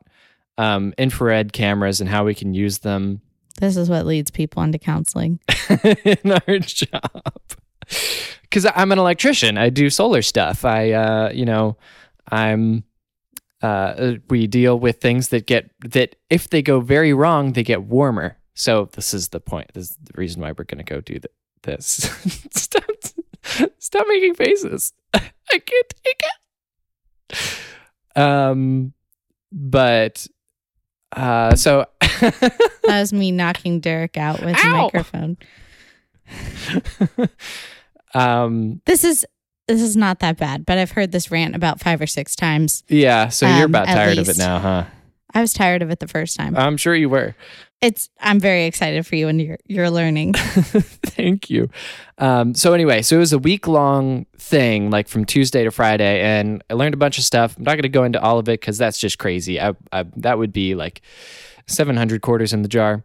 [SPEAKER 2] um, infrared cameras and how we can use them
[SPEAKER 1] this is what leads people into counseling.
[SPEAKER 2] in our job. Because I'm an electrician, I do solar stuff. I, uh, you know, I'm. Uh, we deal with things that get that if they go very wrong, they get warmer. So this is the point. This is the reason why we're going to go do th- this. stop, stop making faces. I can't take it. Um, but uh, so
[SPEAKER 1] That was me knocking Derek out with the microphone.
[SPEAKER 2] um,
[SPEAKER 1] This is this is not that bad, but I've heard this rant about five or six times.
[SPEAKER 2] yeah. So you're
[SPEAKER 1] Um,
[SPEAKER 2] about tired of it now, huh?
[SPEAKER 1] I was tired of it the first time.
[SPEAKER 2] I'm sure you were.
[SPEAKER 1] It's I'm very excited for you and you're you're learning.
[SPEAKER 2] Thank you. Um, so anyway, so it was a week long thing, like from Tuesday to Friday, and I learned a bunch of stuff. I'm not going to go into all of it because that's just crazy. I, I, that would be like 700 quarters in the jar.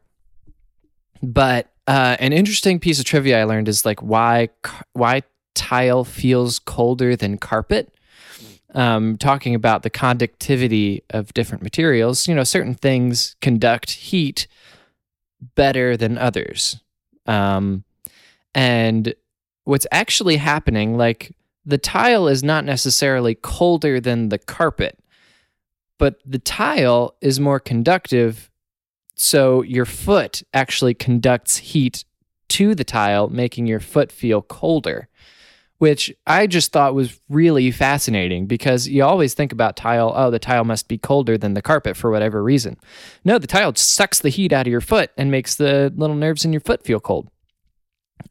[SPEAKER 2] But uh, an interesting piece of trivia I learned is like why why tile feels colder than carpet. Um, talking about the conductivity of different materials, you know, certain things conduct heat better than others. Um, and what's actually happening, like the tile is not necessarily colder than the carpet, but the tile is more conductive. So your foot actually conducts heat to the tile, making your foot feel colder, which I just thought was really fascinating because you always think about tile, oh, the tile must be colder than the carpet for whatever reason. No, the tile sucks the heat out of your foot and makes the little nerves in your foot feel cold.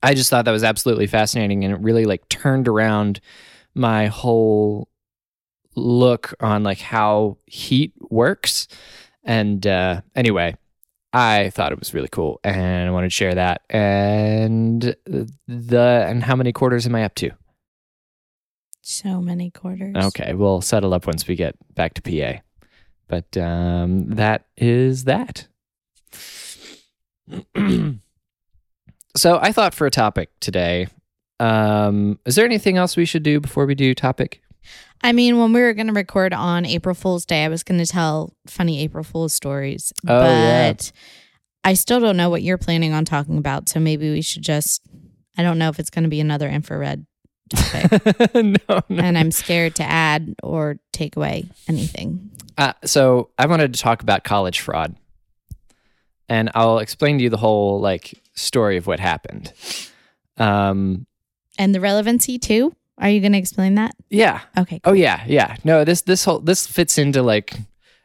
[SPEAKER 2] I just thought that was absolutely fascinating and it really like turned around my whole look on like how heat works. And uh anyway, I thought it was really cool and I wanted to share that. And the and how many quarters am I up to?
[SPEAKER 1] so many quarters.
[SPEAKER 2] Okay, we'll settle up once we get back to PA. But um, that is that. so I thought for a topic today. Um, is there anything else we should do before we do topic?
[SPEAKER 1] I mean, when we were going to record on April Fool's Day, I was going to tell funny April Fool's stories.
[SPEAKER 2] Oh, yeah.
[SPEAKER 1] but I still don't know what you're planning on talking about. So maybe we should just, I don't know if it's going to be another infrared topic.
[SPEAKER 2] no, no.
[SPEAKER 1] and I'm scared to add or take away anything.
[SPEAKER 2] Uh, so I wanted to talk about college fraud, and I'll explain to you the whole like story of what happened. Um,
[SPEAKER 1] And the relevancy too? Are you going to explain that?
[SPEAKER 2] yeah,
[SPEAKER 1] Okay.
[SPEAKER 2] Oh yeah, yeah. No, this this whole this fits into like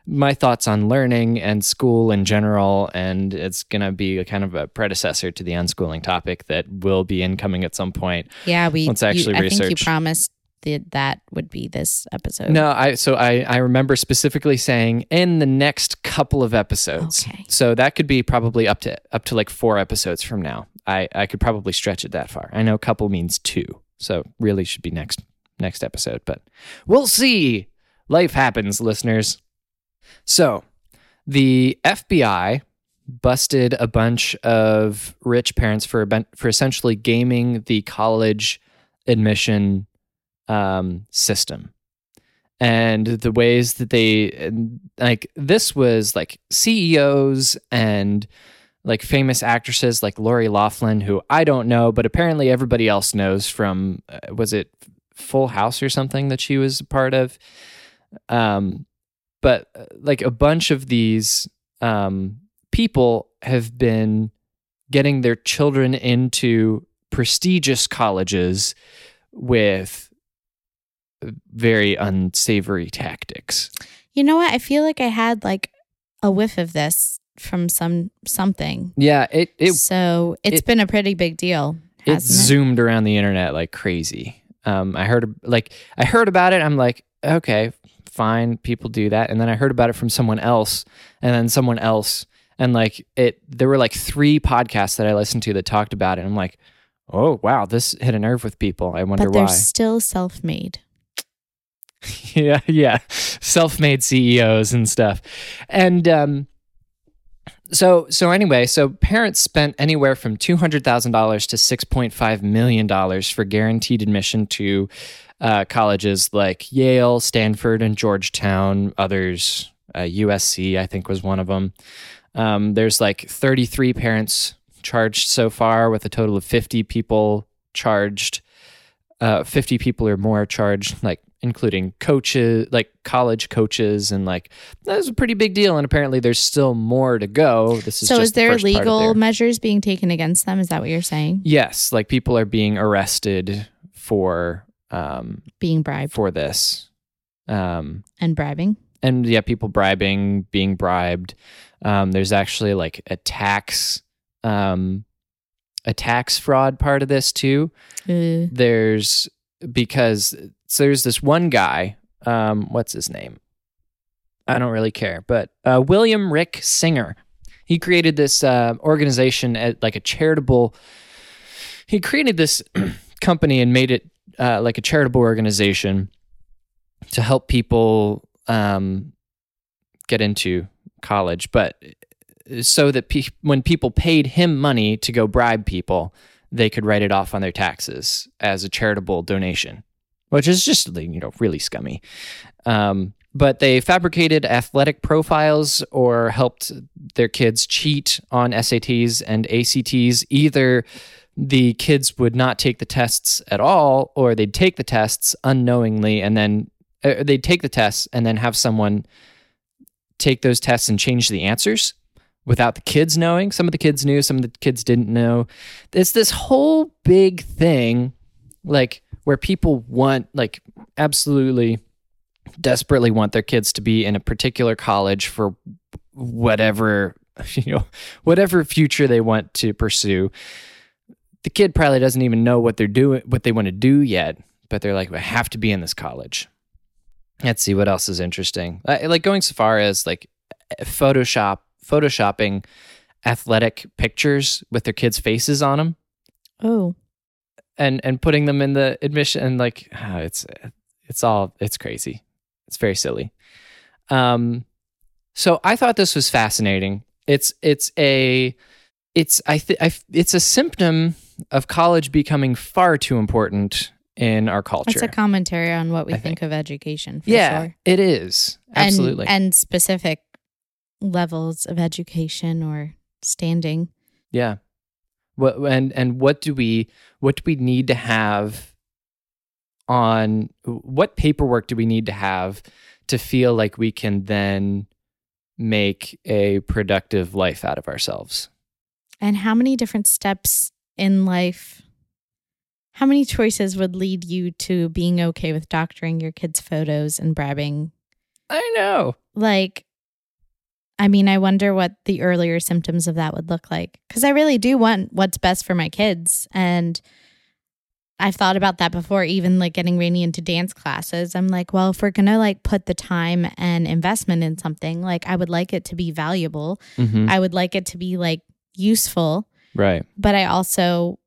[SPEAKER 2] my thoughts on learning and school in general, and it's gonna be a kind of a predecessor to the unschooling topic that will be incoming at some point.
[SPEAKER 1] Yeah, we.
[SPEAKER 2] Let's actually
[SPEAKER 1] you, I think
[SPEAKER 2] research.
[SPEAKER 1] you promised that that would be this episode.
[SPEAKER 2] No, I so I I remember specifically saying in the next couple of episodes.
[SPEAKER 1] Okay.
[SPEAKER 2] So that could be probably up to up to like four episodes from now. I I could probably stretch it that far. I know couple means two, so really should be next next episode, but we'll see. Life happens, listeners. So, the FBI busted a bunch of rich parents for for essentially gaming the college admission um, system and the ways that they like this was like CEOs and like famous actresses like Lori Loughlin who I don't know but apparently everybody else knows from uh, was it Full House or something that she was a part of um but uh, like a bunch of these um people have been getting their children into prestigious colleges with very unsavory tactics.
[SPEAKER 1] You know what? I feel like I had like a whiff of this from some something.
[SPEAKER 2] Yeah, it it
[SPEAKER 1] so it's
[SPEAKER 2] it-
[SPEAKER 1] been a pretty big deal.
[SPEAKER 2] it
[SPEAKER 1] Hasn't it?
[SPEAKER 2] zoomed around the internet like crazy. Um, I heard like I heard about it. I'm like, okay, fine. People do that. And then I heard about it from someone else, and then someone else, and like it. There were like three podcasts that I listened to that talked about it. I'm like, oh wow, this hit a nerve with people. I wonder
[SPEAKER 1] But they're
[SPEAKER 2] why.
[SPEAKER 1] still self made.
[SPEAKER 2] yeah, yeah, self-made CEOs and stuff, and um, so so anyway, so parents spent anywhere from two hundred thousand dollars to six point five million dollars for guaranteed admission to uh, colleges like Yale, Stanford, and Georgetown. Others, uh, USC, I think, was one of them. Um, there's like thirty-three parents charged so far, with a total of fifty people charged. Uh, 50 people or more charged, like including coaches, like college coaches, and like that was a pretty big deal. And apparently, there's still more to go. This is
[SPEAKER 1] So
[SPEAKER 2] just
[SPEAKER 1] is
[SPEAKER 2] the
[SPEAKER 1] there
[SPEAKER 2] first
[SPEAKER 1] legal measures being taken against them? Is that what you're saying?
[SPEAKER 2] Yes, like people are being arrested for um
[SPEAKER 1] Being bribed
[SPEAKER 2] for this. Um
[SPEAKER 1] and bribing?
[SPEAKER 2] and yeah, people bribing, being bribed. Um there's actually like a tax um a tax fraud part of this too.
[SPEAKER 1] Uh,
[SPEAKER 2] there's because so there's this one guy um what's his name? I don't really care but uh, william rick singer. He created this uh, organization at like a charitable he created this company and made it uh, like a charitable organization to help people um, get into college but so that pe- when people paid him money to go bribe people they could write it off on their taxes as a charitable donation, which is just you know really scummy. Um, but they fabricated athletic profiles or helped their kids cheat on SATs and ACTs. Either the kids would not take the tests at all, or they'd take the tests unknowingly and then uh, they'd take the tests and then have someone take those tests and change the answers without the kids knowing. Some of the kids knew, some of the kids didn't know. It's this whole big thing, like where people want, like, absolutely desperately want their kids to be in a particular college for whatever, you know, whatever future they want to pursue. The kid probably doesn't even know what they're doing, what they want to do yet, but they're like, I have to be in this college. Let's see what else is interesting. Like going so far as like Photoshop photoshopping athletic pictures with their kids' faces on them
[SPEAKER 1] oh,
[SPEAKER 2] and and putting them in the admission and like ah, it's it's all it's crazy. It's very silly. Um so I thought this was fascinating. It's it's a it's I think it's a symptom of college becoming far too important in our culture.
[SPEAKER 1] It's a commentary on what we think,
[SPEAKER 2] think.
[SPEAKER 1] of education. For
[SPEAKER 2] yeah,
[SPEAKER 1] sure.
[SPEAKER 2] it is.
[SPEAKER 1] And-
[SPEAKER 2] Absolutely.
[SPEAKER 1] and specific levels of education or standing.
[SPEAKER 2] Yeah. What and and what do we what do we need to have on what paperwork do we need to have to feel like we can then make a productive life out of ourselves?
[SPEAKER 1] And how many different steps in life, how many choices would lead you to being okay with doctoring your kids' photos and bribing?
[SPEAKER 2] I know.
[SPEAKER 1] Like, I mean, I wonder what the earlier symptoms of that would look like. Because I really do want what's best for my kids. And I've thought about that before, even like getting Rainy into dance classes. I'm like, well, if we're going to like put the time and investment in something, like I would like it to be valuable.
[SPEAKER 2] Mhm.
[SPEAKER 1] I would like it to be like useful.
[SPEAKER 2] Right.
[SPEAKER 1] But I also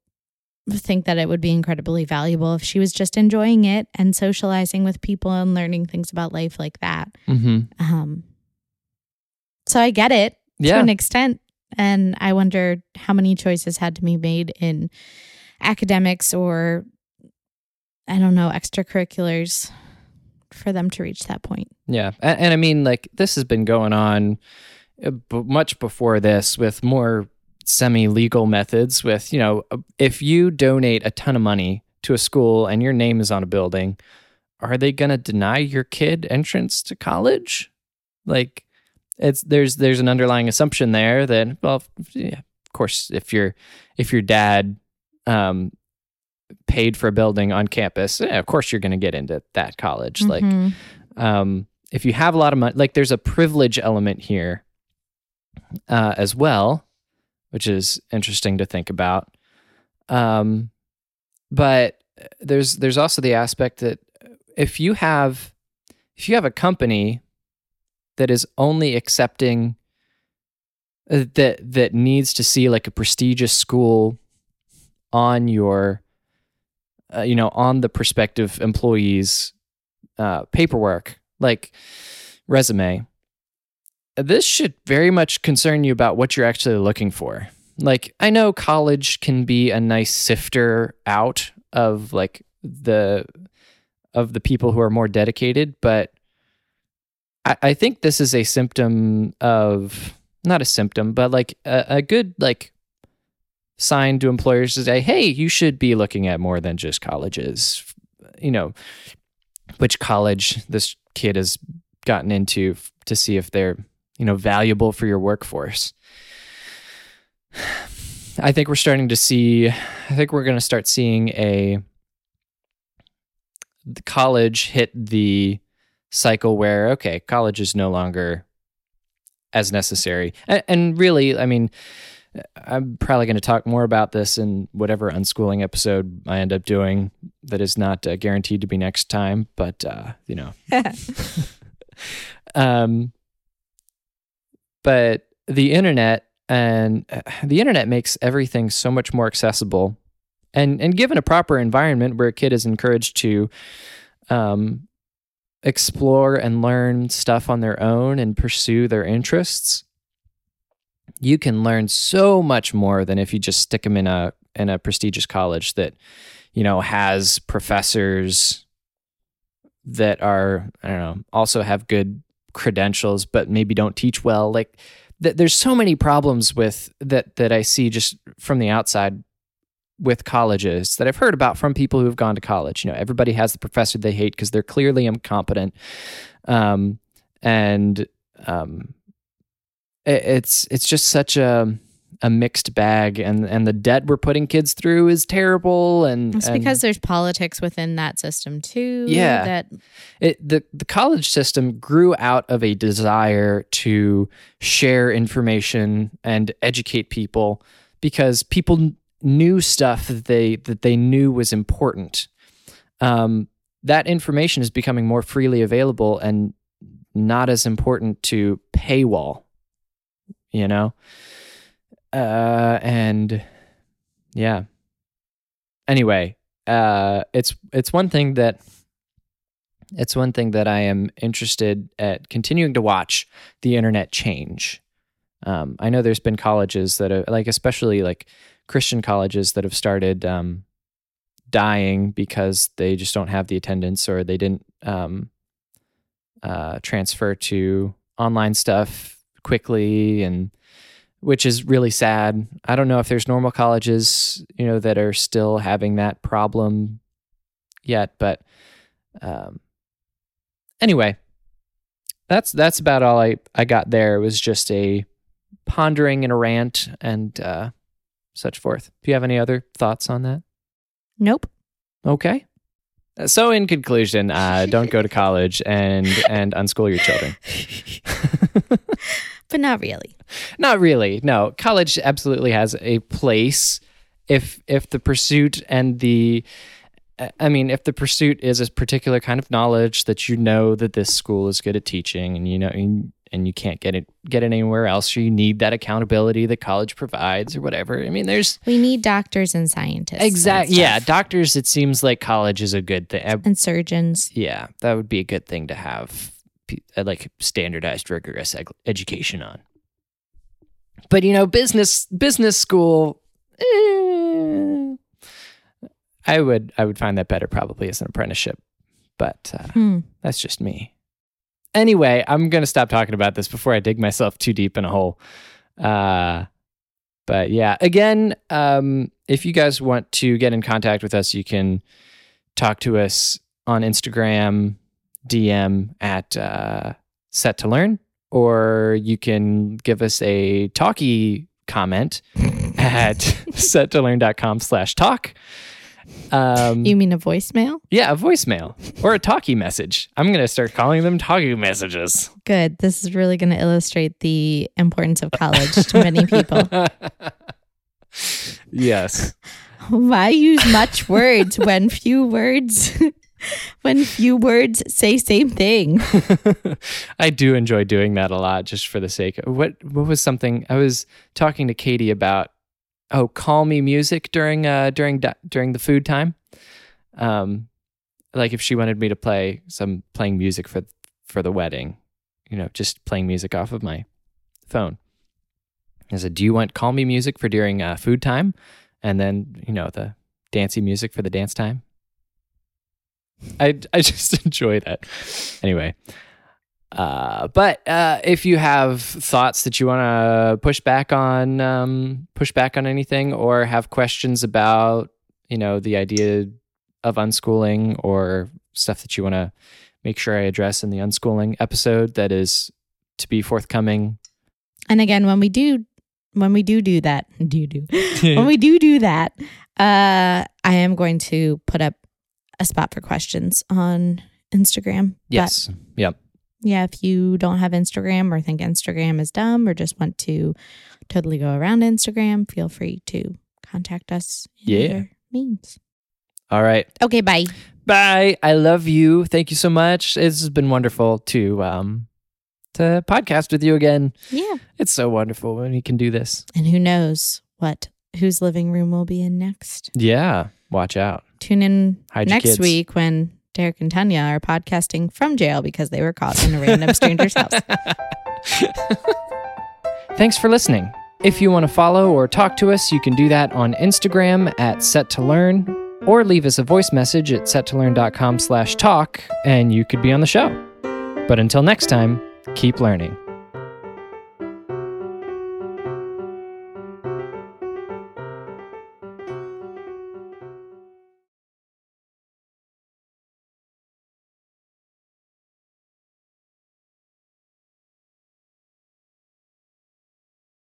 [SPEAKER 1] think that it would be incredibly valuable if she was just enjoying it and socializing with people and learning things about life like that.
[SPEAKER 2] Mm-hmm.
[SPEAKER 1] Um, so I get it to an extent. And I wonder how many choices had to be made in academics or, I don't know, extracurriculars for them to reach that point.
[SPEAKER 2] Yeah, and, and I mean, like this has been going on uh, much before this with more semi-legal methods. With you know, uh, if you donate a ton of money to a school and your name is on a building, are they going to deny your kid entrance to college? Like, it's there's there's an underlying assumption there that well, yeah, of course, if your if your dad um paid for a building on campus, yeah, of course you're going to get into that college. Like
[SPEAKER 1] Mhm.
[SPEAKER 2] um, if you have a lot of money, like there's a privilege element here uh, as well, which is interesting to think about. Um, but there's there's also the aspect that if you have if you have a company that is only accepting uh, that that needs to see like a prestigious school on your uh, you know on the prospective employees uh, paperwork like resume. This should very much concern you about what you're actually looking for. Like i know college can be a nice sifter out of like the of the people who are more dedicated but i, think this is a symptom of not a symptom but like a, a good like sign to employers to say hey you should be looking at more than just colleges. You know which college this kid has gotten into to see if they're you know valuable for your workforce. I think we're starting to see i think we're going to start seeing a college hit the cycle where okay college is no longer as necessary. And, and really i mean i'm probably going to talk more about this in whatever unschooling episode i end up doing that is not uh, guaranteed to be next time but uh, you know. Um, but the internet and uh, the internet makes everything so much more accessible and and given a proper environment where a kid is encouraged to um, explore and learn stuff on their own and pursue their interests you can learn so much more than if you just stick them in a in a prestigious college that you know has professors that are I don't know also have good credentials but maybe don't teach well. Like th- there's so many problems with that that I see just from the outside with colleges that I've heard about from people who have gone to college you know everybody has the professor they hate because they're clearly incompetent um and um it, it's it's just such a a mixed bag and and the debt we're putting kids through is terrible and
[SPEAKER 3] It's
[SPEAKER 2] and-
[SPEAKER 3] because there's politics within that system too.
[SPEAKER 2] Yeah.
[SPEAKER 3] That
[SPEAKER 2] it, the the college system grew out of a desire to share information and educate people because people knew stuff that they that they knew was important. Um, that information is becoming more freely available and not as important to paywall. You know, uh, and yeah. Anyway, uh, it's it's one thing that it's one thing that I am interested at continuing to watch the internet change. Um, I know there's been colleges that are like, especially like Christian colleges that have started um, dying because they just don't have the attendance or they didn't um, uh, transfer to online stuff quickly and which is really sad. I don't know if there's normal colleges, you know, that are still having that problem yet, but um, anyway, that's that's about all I I got there. It was just a pondering and a rant and uh, such forth. Do you have any other thoughts on that?
[SPEAKER 3] nope.
[SPEAKER 2] Okay. So in conclusion, uh, don't go to college and and unschool your children.
[SPEAKER 3] But not really.
[SPEAKER 2] Not really. No, college absolutely has a place if if the pursuit and the I mean, if the pursuit is a particular kind of knowledge that you know that this school is good at teaching, and you know, and, and you can't get it get it anywhere else, or you need that accountability that college provides, or whatever. I mean, there's
[SPEAKER 3] We need doctors and scientists. exactly
[SPEAKER 2] yeah, doctors. It seems like college is a good thing.
[SPEAKER 3] And surgeons.
[SPEAKER 2] Yeah, that would be a good thing to have uh, like standardized, rigorous education on. But you know, business business school, eh, I would I would find that better probably as an apprenticeship. But uh,
[SPEAKER 3] Hmm.
[SPEAKER 2] that's just me. Anyway, I'm gonna stop talking about this before I dig myself too deep in a hole. Uh, but yeah, again, um, if you guys want to get in contact with us, you can talk to us on Instagram, DM at uh, Set to Learn, or you can give us a talkie comment at set2learn.com slash talk. Um,
[SPEAKER 3] You mean a voicemail?
[SPEAKER 2] yeah, a voicemail or a talkie message. I'm going to start calling them talkie messages.
[SPEAKER 3] Good. This is really going to illustrate the importance of college to many people.
[SPEAKER 2] yes.
[SPEAKER 3] Why use much words when few words
[SPEAKER 1] when few words say same thing.
[SPEAKER 2] I do enjoy doing that a lot just for the sake of what what was something I was talking to Katie about oh call me music during uh during during the food time. Um like if she wanted me to play some playing music for for the wedding you know just playing music off of my phone. I said do you want call me music for during uh, food time? And then you know the dancey music for the dance time. I I just enjoy that. Anyway, uh, but uh, if you have thoughts that you want to push back on, um, push back on anything, or have questions about, you know, the idea of unschooling or stuff that you want to make sure I address in the unschooling episode that is to be forthcoming.
[SPEAKER 1] And again, when we do, when we do do that, do do when we do do that, uh, I am going to put up a spot for questions on Instagram.
[SPEAKER 2] Yes. But yep.
[SPEAKER 1] Yeah, if you don't have Instagram or think Instagram is dumb or just want to totally go around Instagram, feel free to contact us.
[SPEAKER 2] yeah.
[SPEAKER 1] Means.
[SPEAKER 2] All right.
[SPEAKER 1] Okay. Bye.
[SPEAKER 2] Bye. I love you. Thank you so much. This has been wonderful to um to podcast with you again.
[SPEAKER 1] Yeah.
[SPEAKER 2] It's so wonderful when we can do this.
[SPEAKER 1] And who knows what whose living room we'll be in next.
[SPEAKER 2] Yeah. Watch out.
[SPEAKER 1] Tune in Hide next week when Derek and Tanya are podcasting from jail because they were caught in a random stranger's house.
[SPEAKER 2] Thanks for listening. If you want to follow or talk to us, you can do that on Instagram at set to learn or leave us a voice message at settolearn.com slash talk and you could be on the show. But until next time, keep learning.